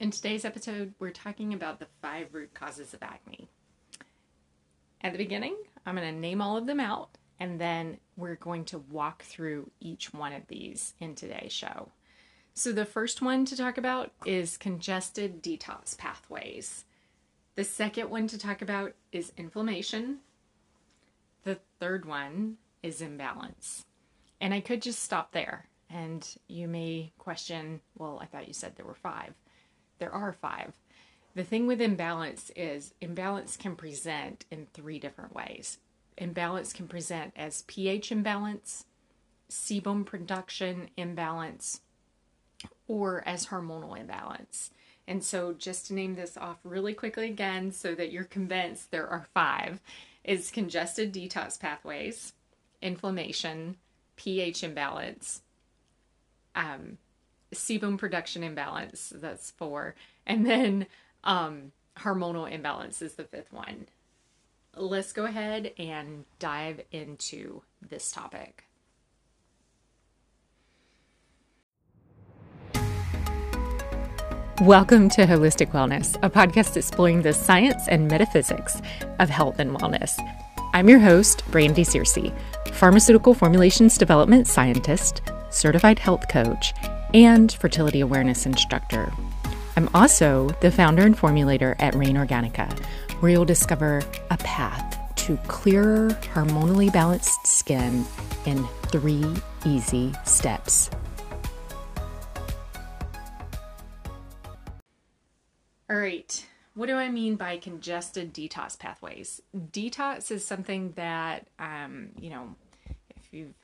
In today's episode, we're talking about the five root causes of acne. At the beginning, I'm going to name all of them out, and then we're going to walk through each one of these in today's show. So, the first one to talk about is congested detox pathways. The second one to talk about is inflammation. The third one is imbalance. And I could just stop there. And you may question, well, I thought you said there were five. There are five. The thing with imbalance is imbalance can present in three different ways. Imbalance can present as pH imbalance, sebum production imbalance, or as hormonal imbalance. And so, just to name this off really quickly again so that you're convinced there are five, is congested detox pathways, inflammation, pH imbalance, um, sebum production imbalance, that's four, and then um, hormonal imbalance is the fifth one. Let's go ahead and dive into this topic. Welcome to Holistic Wellness, a podcast exploring the science and metaphysics of health and wellness. I'm your host, Brandy Searcy, pharmaceutical formulations development scientist, certified health coach, and fertility awareness instructor. I'm also the founder and formulator at Rain Organica, where you'll discover a path to clearer, hormonally balanced skin in three easy steps. All right. What do I mean by congested detox pathways? Detox is something that, um, you know, if you've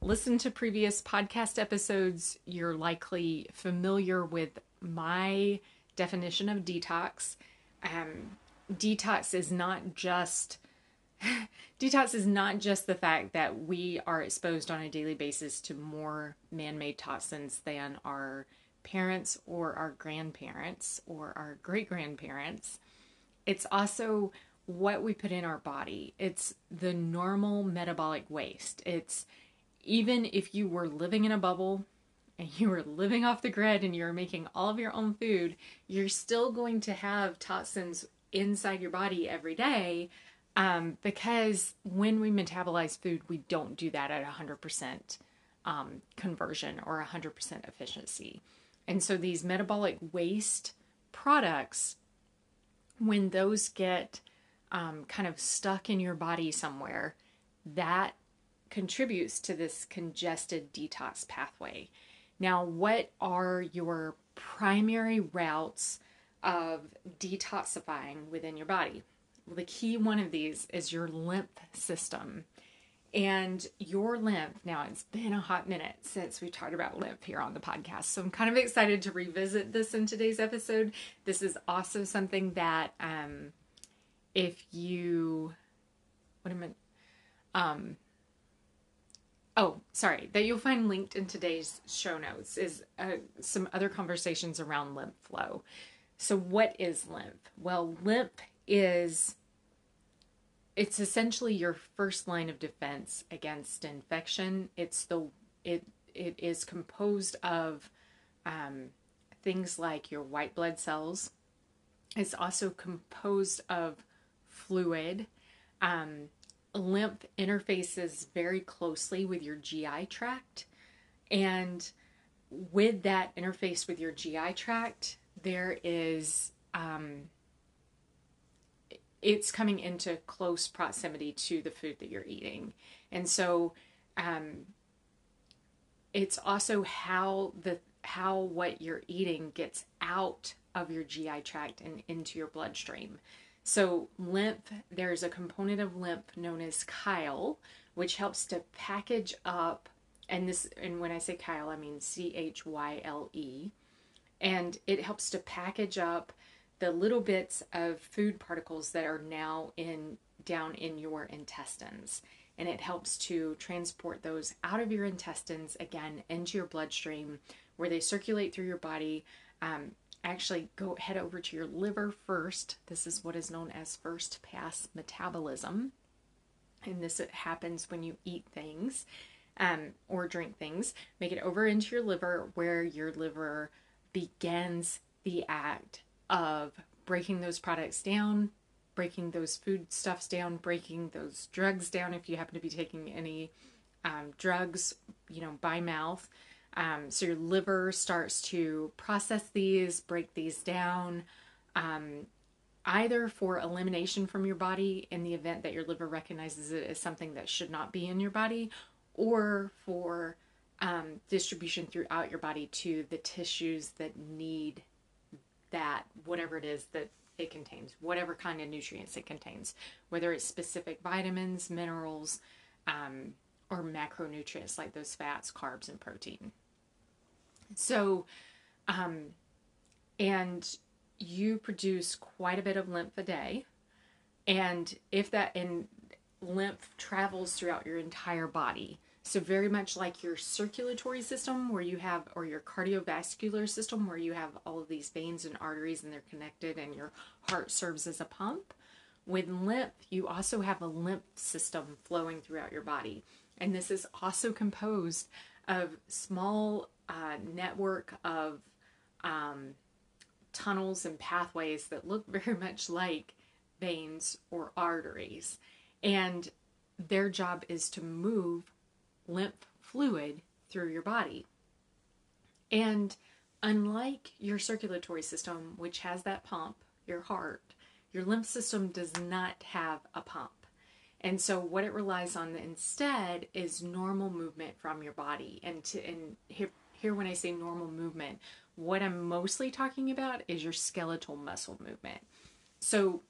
listened to previous podcast episodes, you're likely familiar with my definition of detox. Um, detox is not just detox is not just the fact that we are exposed on a daily basis to more man-made toxins than our parents or our grandparents or our great grandparents. It's also what we put in our body. It's the normal metabolic waste. It's even if you were living in a bubble and you were living off the grid and you're making all of your own food, you're still going to have toxins inside your body every day um, because when we metabolize food, we don't do that at 100% um, conversion or 100% efficiency. And so these metabolic waste products, when those get um, kind of stuck in your body somewhere, that contributes to this congested detox pathway. Now, what are your primary routes of detoxifying within your body? Well, the key one of these is your lymph system and your lymph. Now, it's been a hot minute since we talked about lymph here on the podcast, so I'm kind of excited to revisit this in today's episode. This is also something that, um, if you, what am I, um, oh, sorry, that you'll find linked in today's show notes is uh, some other conversations around lymph flow. So, what is lymph? Well, lymph is it's essentially your first line of defense against infection. It's the it it is composed of um, things like your white blood cells. It's also composed of fluid. Um, lymph interfaces very closely with your GI tract, and with that interface with your GI tract, there is um, it's coming into close proximity to the food that you're eating. And so um, it's also how the how what you're eating gets out of your GI tract and into your bloodstream. So lymph, there's a component of lymph known as chyle, which helps to package up and this and when I say chyle, I mean C H Y L E. And it helps to package up the little bits of food particles that are now in down in your intestines and it helps to transport those out of your intestines again into your bloodstream where they circulate through your body um, actually go head over to your liver first. This is what is known as first pass metabolism. And this happens when you eat things um, or drink things. Make it over into your liver where your liver begins the act of breaking those products down, breaking those foodstuffs down, breaking those drugs down if you happen to be taking any um, drugs, you know, by mouth. Um, so your liver starts to process these, break these down, um, either for elimination from your body in the event that your liver recognizes it as something that should not be in your body, or for um, distribution throughout your body to the tissues that need that, whatever it is that it contains, whatever kind of nutrients it contains, whether it's specific vitamins, minerals, um, or macronutrients like those fats, carbs, and protein. So, um, and you produce quite a bit of lymph a day. And if that in lymph travels throughout your entire body, so very much like your circulatory system where you have or your cardiovascular system where you have all of these veins and arteries and they're connected and your heart serves as a pump. With lymph, you also have a lymph system flowing throughout your body. And this is also composed of small uh, network of um, tunnels and pathways that look very much like veins or arteries. And their job is to move lymph fluid through your body. And unlike your circulatory system, which has that pump, your heart, your lymph system does not have a pump. And so what it relies on instead is normal movement from your body. And to and here, here when I say normal movement, what I'm mostly talking about is your skeletal muscle movement. So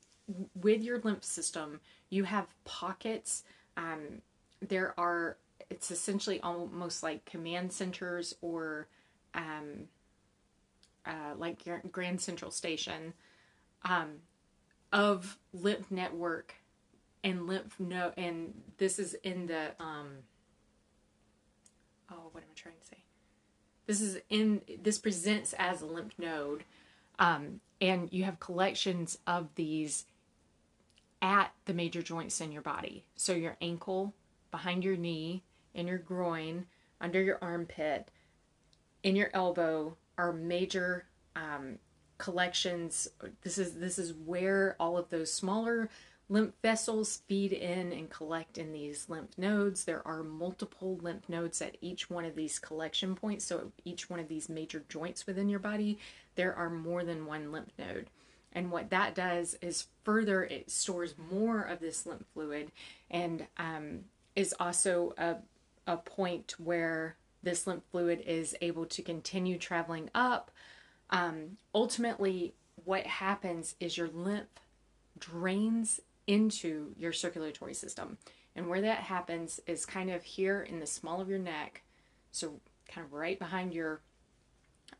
with your lymph system, you have pockets. Um, there are it's essentially almost like command centers or um, uh, like Grand Central Station um, of lymph network and lymph node, and this is in the um, oh, what am I trying to say? This is in this presents as a lymph node, um, and you have collections of these at the major joints in your body. So your ankle, behind your knee, in your groin, under your armpit, in your elbow are major um, collections. This is this is where all of those smaller lymph vessels feed in and collect in these lymph nodes. There are multiple lymph nodes at each one of these collection points. So each one of these major joints within your body, there are more than one lymph node. And what that does is further it stores more of this lymph fluid and um, is also a a point where this lymph fluid is able to continue traveling up. Um, ultimately, what happens is your lymph drains into your circulatory system. And where that happens is kind of here in the small of your neck, so kind of right behind your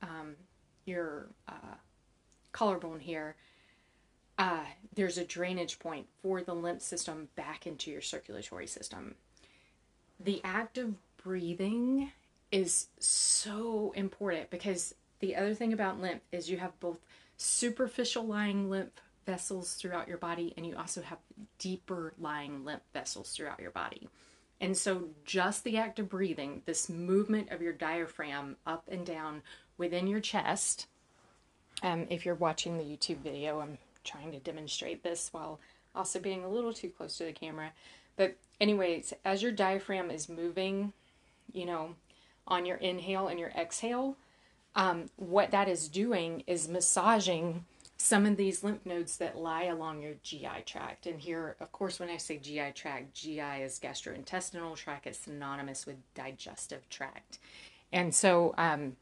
um, your uh, collarbone here. Uh, there's a drainage point for the lymph system back into your circulatory system the act of breathing is so important because the other thing about lymph is you have both superficial lying lymph vessels throughout your body and you also have deeper lying lymph vessels throughout your body. And so, just the act of breathing, this movement of your diaphragm up and down within your chest. Um, if you're watching the YouTube video, I'm trying to demonstrate this while also being a little too close to the camera. But anyways, as your diaphragm is moving, you know, on your inhale and your exhale, um, what that is doing is massaging some of these lymph nodes that lie along your GI tract. And here, of course, when I say GI tract, GI is gastrointestinal tract. It's synonymous with digestive tract. And so um,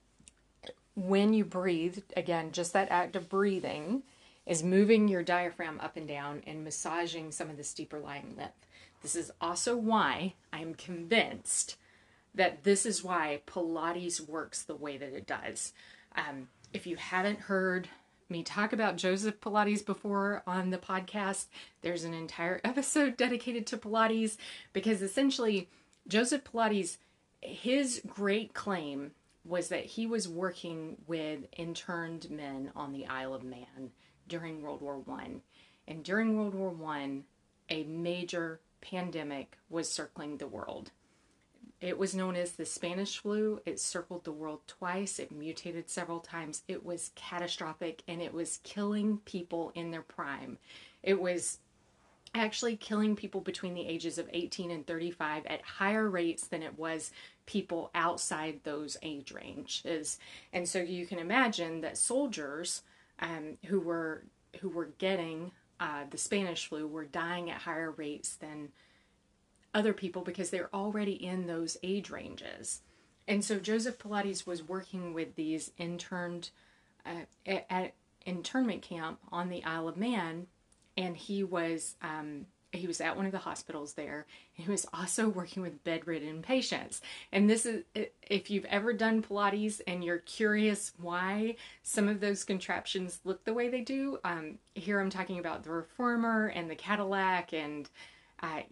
when you breathe, again, just that act of breathing is moving your diaphragm up and down and massaging some of the deeper lying lymph. This is also why I'm convinced that this is why Pilates works the way that it does. Um, if you haven't heard me talk about Joseph Pilates before on the podcast, there's an entire episode dedicated to Pilates because essentially, Joseph Pilates, his great claim was that he was working with interned men on the Isle of Man during World War One, and during World War One, a major pandemic was circling the world. It was known as the Spanish flu. It circled the world twice. It mutated several times. It was catastrophic and it was killing people in their prime. It was actually killing people between the ages of 18 and 35 at higher rates than it was people outside those age ranges. And so you can imagine that soldiers um, who were who were getting uh, the Spanish flu were dying at higher rates than other people because they're already in those age ranges. And so Joseph Pilates was working with these interned uh, at internment camp on the Isle of Man, and he was um, he was at one of the hospitals there. He was also working with bedridden patients. And this is, if you've ever done Pilates and you're curious why some of those contraptions look the way they do, um, here I'm talking about the Reformer and the Cadillac and uh,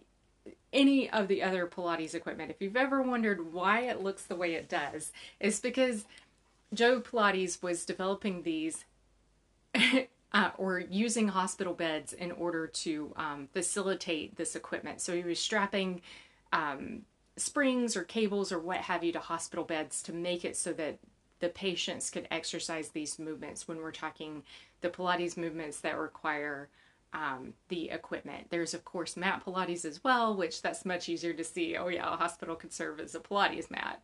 any of the other Pilates equipment. If you've ever wondered why it looks the way it does, it's because Joe Pilates was developing these uh, or using hospital beds in order to um, facilitate this equipment. So he was strapping um, springs or cables or what have you to hospital beds to make it so that the patients could exercise these movements when we're talking the Pilates movements that require um, the equipment. There's of course mat Pilates as well, which that's much easier to see. Oh yeah, a hospital could serve as a Pilates mat.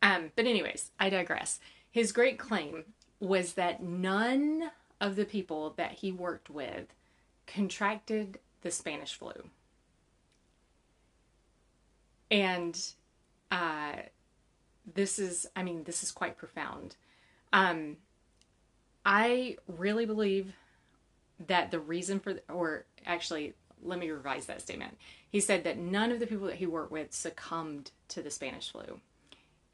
Um, but anyways, I digress. His great claim was that none of the people that he worked with contracted the Spanish flu. And uh, this is, I mean, this is quite profound. Um, I really believe that the reason for, or actually, let me revise that statement. He said that none of the people that he worked with succumbed to the Spanish flu.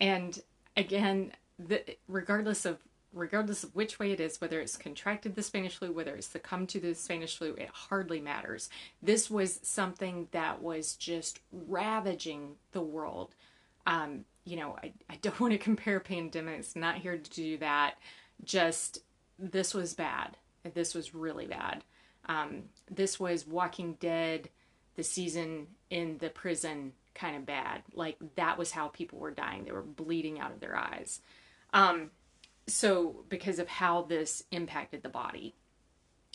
And again, the, regardless of regardless of which way it is, whether it's contracted the Spanish flu, whether it's succumbed to the Spanish flu, it hardly matters. This was something that was just ravaging the world. Um, you know, I, I don't want to compare pandemics, not here to do that. Just this was bad. This was really bad. Um, this was Walking Dead, the season in the prison kind of bad. Like that was how people were dying. They were bleeding out of their eyes. Um, so because of how this impacted the body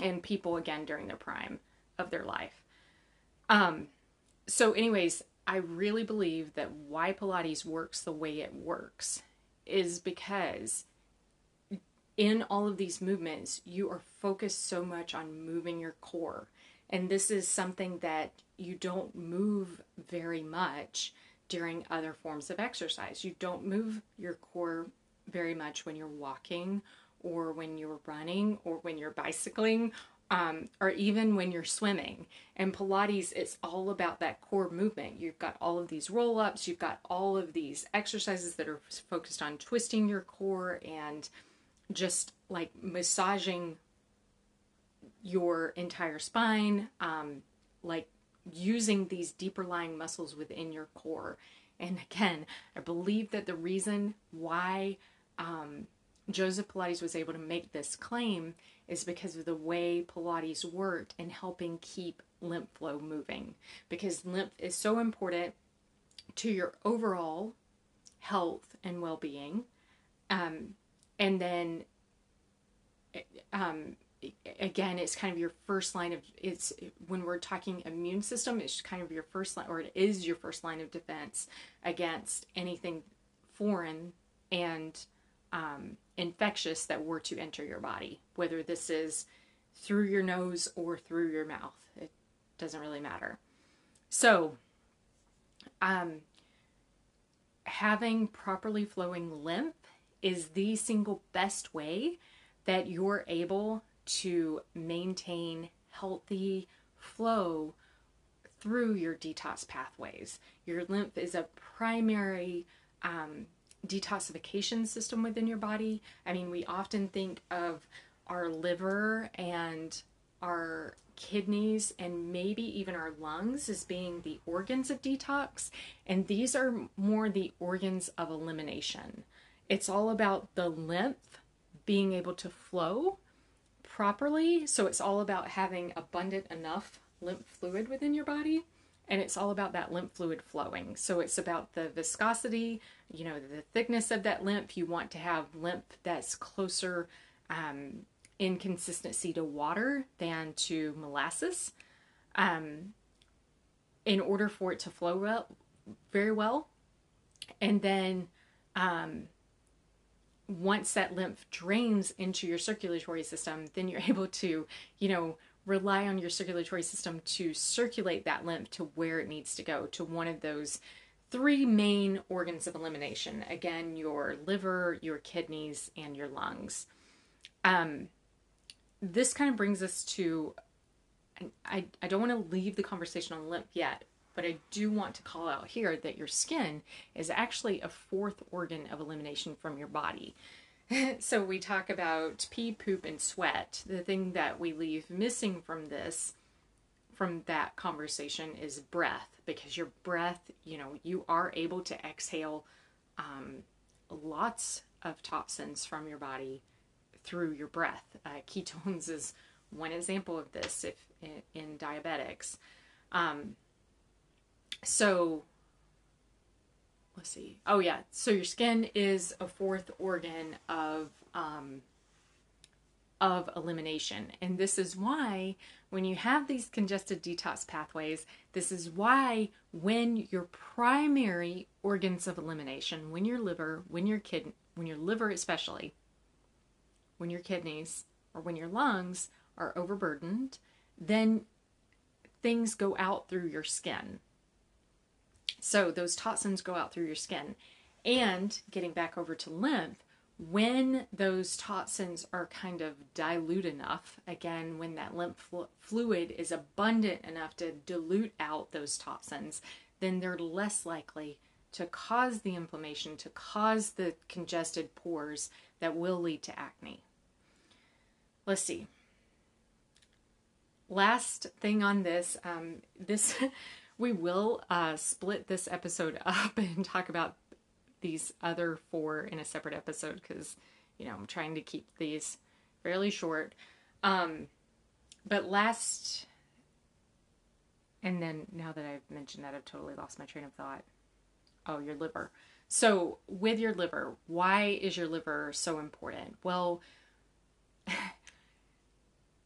and people again during their prime of their life um so anyways i really believe that why pilates works the way it works is because in all of these movements you are focused so much on moving your core and this is something that you don't move very much during other forms of exercise you don't move your core very much when you're walking or when you're running or when you're bicycling um, or even when you're swimming. And Pilates, it's all about that core movement. You've got all of these roll ups, you've got all of these exercises that are focused on twisting your core and just like massaging your entire spine, um, like using these deeper lying muscles within your core. And again, I believe that the reason why um, Joseph Pilates was able to make this claim is because of the way Pilates worked in helping keep lymph flow moving. Because lymph is so important to your overall health and well being. Um, and then, um, again, it's kind of your first line of it's when we're talking immune system, it's kind of your first line, or it is your first line of defense against anything foreign and um, infectious that were to enter your body, whether this is through your nose or through your mouth. It doesn't really matter. So, um, having properly flowing lymph is the single best way that you're able to maintain healthy flow through your detox pathways. Your lymph is a primary um, detoxification system within your body. I mean, we often think of our liver and our kidneys and maybe even our lungs as being the organs of detox, and these are more the organs of elimination. It's all about the lymph being able to flow properly, so it's all about having abundant enough lymph fluid within your body and it's all about that lymph fluid flowing. So it's about the viscosity, you know, the thickness of that lymph. You want to have lymph that's closer um, in consistency to water than to molasses. Um, in order for it to flow well, very well, and then um, once that lymph drains into your circulatory system, then you're able to, you know, rely on your circulatory system to circulate that lymph to where it needs to go to one of those three main organs of elimination. Again your liver your kidneys and your lungs. Um, this kind of brings us to I, I don't want to leave the conversation on lymph yet but i do want to call out here that your skin is actually a fourth organ of elimination from your body so we talk about pee, poop, and sweat. The thing that we leave missing from this, from that conversation, is breath, because your breath, you know, you are able to exhale um, lots of toxins from your body through your breath. Uh, ketones is one example of this if in, in diabetics. Um, so let's see. Oh yeah, so your skin is a fourth organ of um, of elimination, and this is why when you have these congested detox pathways, this is why when your primary organs of elimination, when your liver, when your kid, when your liver especially, when your kidneys or when your lungs are overburdened, then things go out through your skin so those toxins go out through your skin. And getting back over to lymph, when those toxins are kind of dilute enough, again, when that lymph fluid is abundant enough to dilute out those toxins, then they're less likely to cause the inflammation, to cause the congested pores that will lead to acne. Let's see. Last thing on this, um, this we will uh, split this episode up and talk about these other four in a separate episode because, you know, I'm trying to keep these fairly short. Um, but last, and then now that I've mentioned that, I've totally lost my train of thought. Oh, your liver. So, with your liver, why is your liver so important? Well,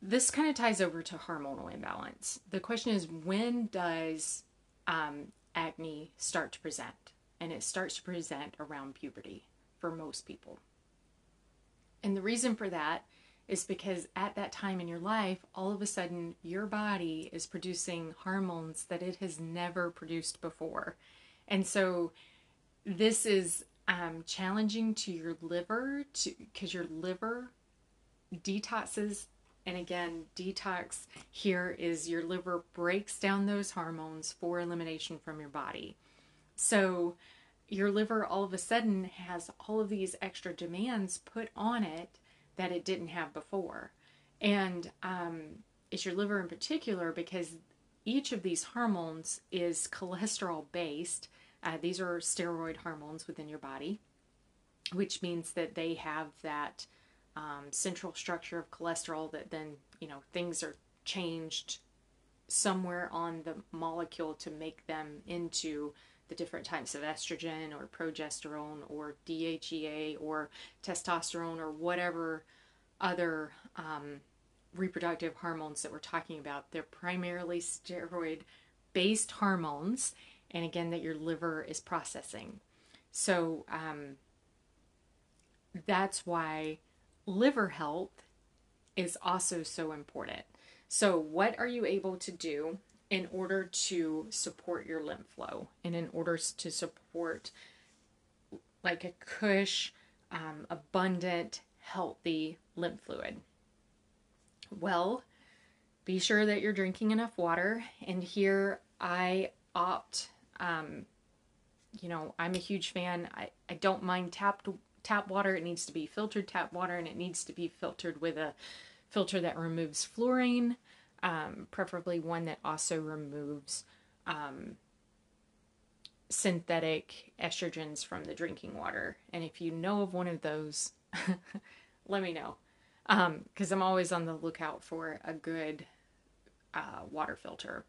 this kind of ties over to hormonal imbalance. The question is when does um, acne start to present? And it starts to present around puberty for most people. And the reason for that is because at that time in your life, all of a sudden your body is producing hormones that it has never produced before. And so this is um, challenging to your liver because your liver detoxes and again, detox here is your liver breaks down those hormones for elimination from your body. So your liver all of a sudden has all of these extra demands put on it that it didn't have before. And um, it's your liver in particular because each of these hormones is cholesterol based. Uh, these are steroid hormones within your body, which means that they have that um, central structure of cholesterol that then you know things are changed somewhere on the molecule to make them into the different types of estrogen or progesterone or DHEA or testosterone or whatever other um, reproductive hormones that we're talking about. They're primarily steroid based hormones, and again, that your liver is processing. So um, that's why liver health is also so important. So, what are you able to do in order to support your lymph flow and in order to support like a cush, um, abundant, healthy lymph fluid? Well, be sure that you're drinking enough water. And here I opt, um, you know, I'm a huge fan. I, I don't mind tapped tap water. It needs to be filtered tap water and it needs to be filtered with a filter that removes fluorine, um, preferably one that also removes um, synthetic estrogens from the drinking water. And if you know of one of those, let me know. Because um, I'm always on the lookout for a good uh, water filter.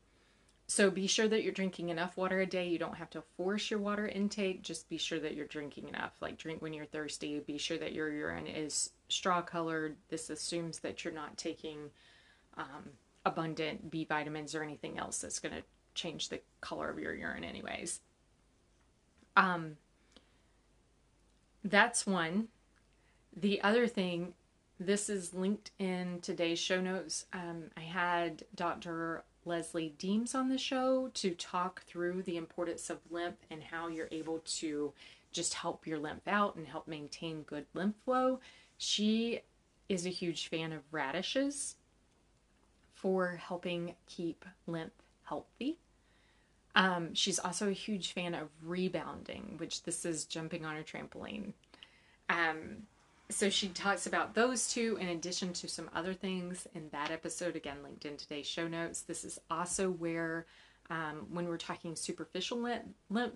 So be sure that you're drinking enough water a day. You don't have to force your water intake. Just be sure that you're drinking enough. Like drink when you're thirsty. Be sure that your urine is straw colored. This assumes that you're not taking um, abundant B vitamins or anything else that's going to change the color of your urine, anyways. Um, that's one. The other thing, this is linked in today's show notes. Um, I had Dr. Leslie Deems on the show to talk through the importance of lymph and how you're able to just help your lymph out and help maintain good lymph flow. She is a huge fan of radishes for helping keep lymph healthy. Um, she's also a huge fan of rebounding, which this is jumping on a trampoline. Um, so she talks about those two in addition to some other things in that episode, again, linked in today's show notes. This is also where, um, when we're talking superficial lymph,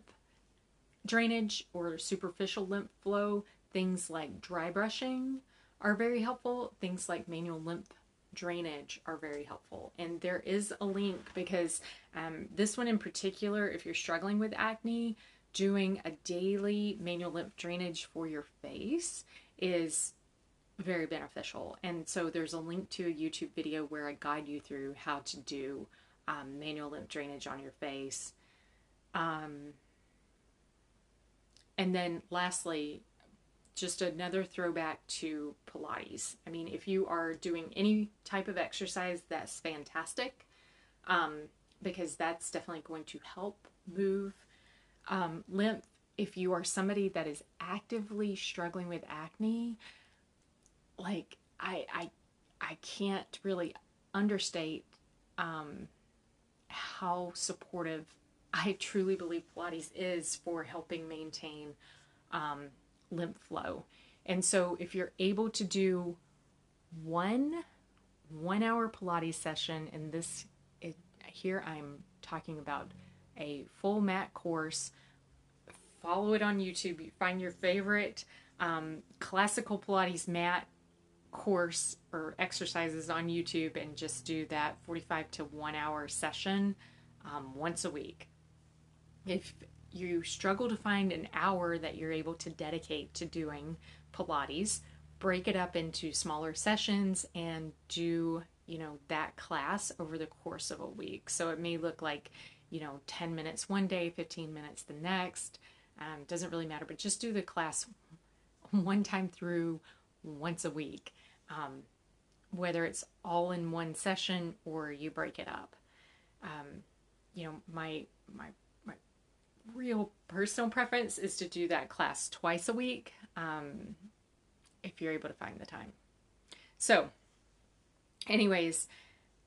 drainage or superficial lymph flow, things like dry brushing are very helpful. Things like manual lymph drainage are very helpful. And there is a link because um, this one in particular, if you're struggling with acne, doing a daily manual lymph drainage for your face is very beneficial. And so there's a link to a YouTube video where I guide you through how to do um, manual lymph drainage on your face. Um, and then lastly, just another throwback to Pilates. I mean, if you are doing any type of exercise, that's fantastic um, because that's definitely going to help move um, lymph if you are somebody that is actively struggling with acne, like I I I can't really understate um, how supportive I truly believe Pilates is for helping maintain um, lymph flow. And so if you're able to do one one hour Pilates session, and this it, here I'm talking about a full mat course follow it on YouTube. You find your favorite um, classical Pilates mat course or exercises on YouTube and just do that 45 to one hour session um, once a week. If you struggle to find an hour that you're able to dedicate to doing Pilates, break it up into smaller sessions and do, you know, that class over the course of a week. So it may look like, you know, 10 minutes one day, 15 minutes the next. Um, doesn't really matter, but just do the class one time through once a week, um, whether it's all in one session or you break it up. Um, you know, my my my real personal preference is to do that class twice a week, um, if you're able to find the time. So, anyways,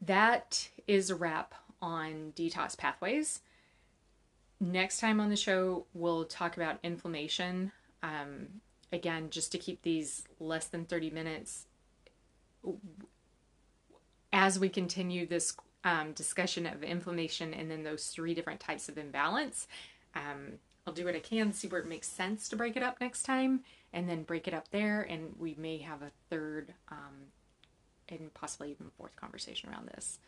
that is a wrap on detox pathways next time on the show, we'll talk about inflammation. Um, again, just to keep these less than 30 minutes as we continue this um, discussion of inflammation and then those three different types of imbalance. Um, I'll do what I can, see where it makes sense to break it up next time, and then break it up there. And we may have a third um, and possibly even fourth conversation around this.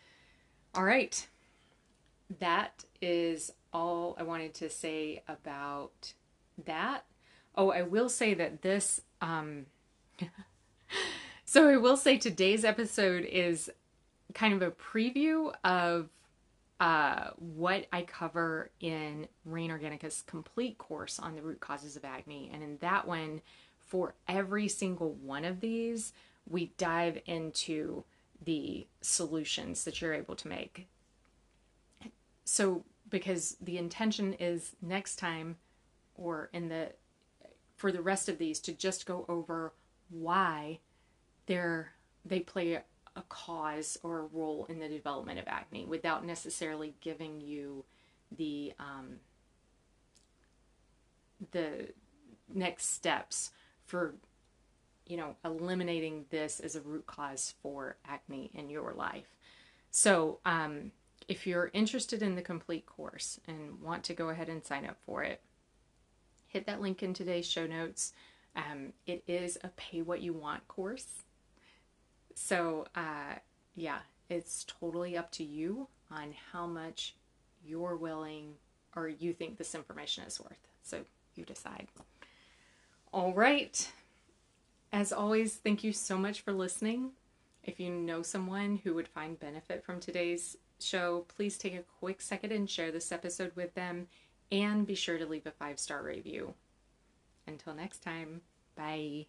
All right that is all I wanted to say about that. Oh, I will say that this, um, so I will say today's episode is kind of a preview of uh, what I cover in Rain Organica's complete course on the root causes of acne. And in that one, for every single one of these, we dive into the solutions that you're able to make so because the intention is next time or in the for the rest of these to just go over why they're they play a, cause or a role in the development of acne without necessarily giving you the um, the next steps for you know eliminating this as a root cause for acne in your life. So um, if you're interested in the complete course and want to go ahead and sign up for it, hit that link in today's show notes. Um, it is a pay what you want course. So, uh, yeah, it's totally up to you on how much you're willing or you think this information is worth. So you decide. All right. As always, thank you so much for listening. If you know someone who would find benefit from today's show, please take a quick second and share this episode with them and be sure to leave a five star review. Until next time, bye.